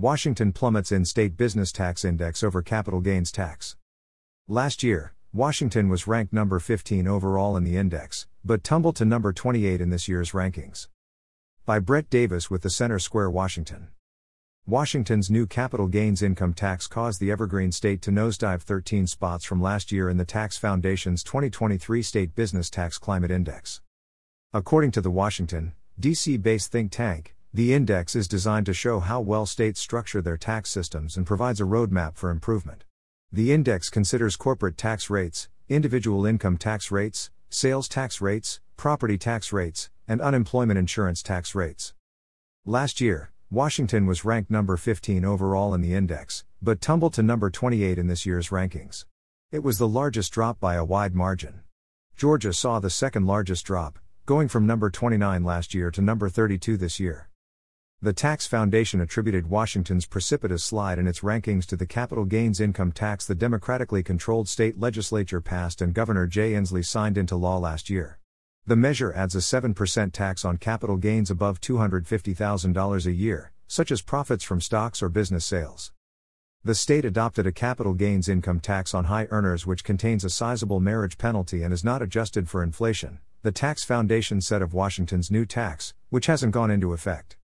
Washington plummets in state business tax index over capital gains tax. Last year, Washington was ranked number 15 overall in the index, but tumbled to number 28 in this year's rankings. By Brett Davis with the Center Square Washington. Washington's new capital gains income tax caused the Evergreen state to nosedive 13 spots from last year in the Tax Foundation's 2023 State Business Tax Climate Index. According to the Washington, D.C. based think tank, the index is designed to show how well states structure their tax systems and provides a roadmap for improvement. The index considers corporate tax rates, individual income tax rates, sales tax rates, property tax rates, and unemployment insurance tax rates. Last year, Washington was ranked number 15 overall in the index, but tumbled to number 28 in this year's rankings. It was the largest drop by a wide margin. Georgia saw the second largest drop, going from number 29 last year to number 32 this year. The Tax Foundation attributed Washington's precipitous slide in its rankings to the capital gains income tax the democratically controlled state legislature passed and Governor Jay Inslee signed into law last year. The measure adds a 7% tax on capital gains above $250,000 a year, such as profits from stocks or business sales. The state adopted a capital gains income tax on high earners which contains a sizable marriage penalty and is not adjusted for inflation, the Tax Foundation said of Washington's new tax, which hasn't gone into effect.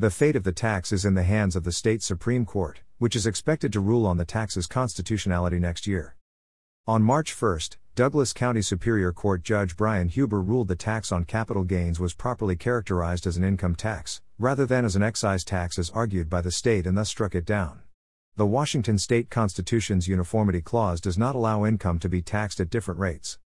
The fate of the tax is in the hands of the state Supreme Court, which is expected to rule on the tax's constitutionality next year. On March 1, Douglas County Superior Court Judge Brian Huber ruled the tax on capital gains was properly characterized as an income tax, rather than as an excise tax as argued by the state and thus struck it down. The Washington state constitution's uniformity clause does not allow income to be taxed at different rates.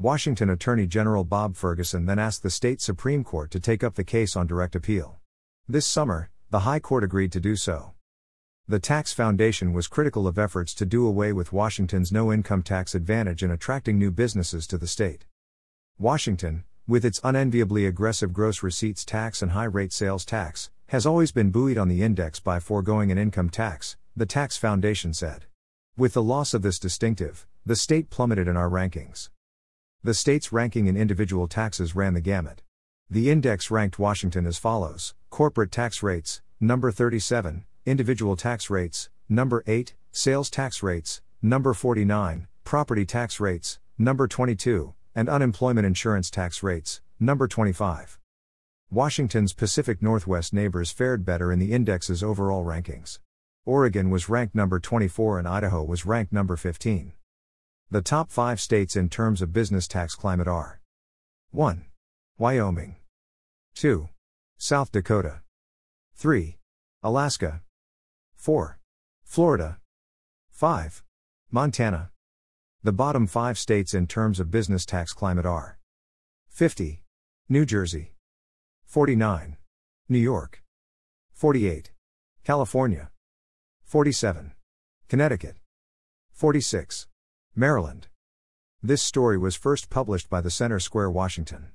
Washington Attorney General Bob Ferguson then asked the state Supreme Court to take up the case on direct appeal. This summer, the High Court agreed to do so. The Tax Foundation was critical of efforts to do away with Washington's no income tax advantage in attracting new businesses to the state. Washington, with its unenviably aggressive gross receipts tax and high rate sales tax, has always been buoyed on the index by foregoing an income tax, the Tax Foundation said. With the loss of this distinctive, the state plummeted in our rankings. The state's ranking in individual taxes ran the gamut. The index ranked Washington as follows Corporate tax rates, number 37, individual tax rates, number 8, sales tax rates, number 49, property tax rates, number 22, and unemployment insurance tax rates, number 25. Washington's Pacific Northwest neighbors fared better in the index's overall rankings. Oregon was ranked number 24 and Idaho was ranked number 15. The top five states in terms of business tax climate are 1. Wyoming. 2. South Dakota. 3. Alaska. 4. Florida. 5. Montana. The bottom five states in terms of business tax climate are 50. New Jersey. 49. New York. 48. California. 47. Connecticut. 46. Maryland. This story was first published by the Center Square, Washington.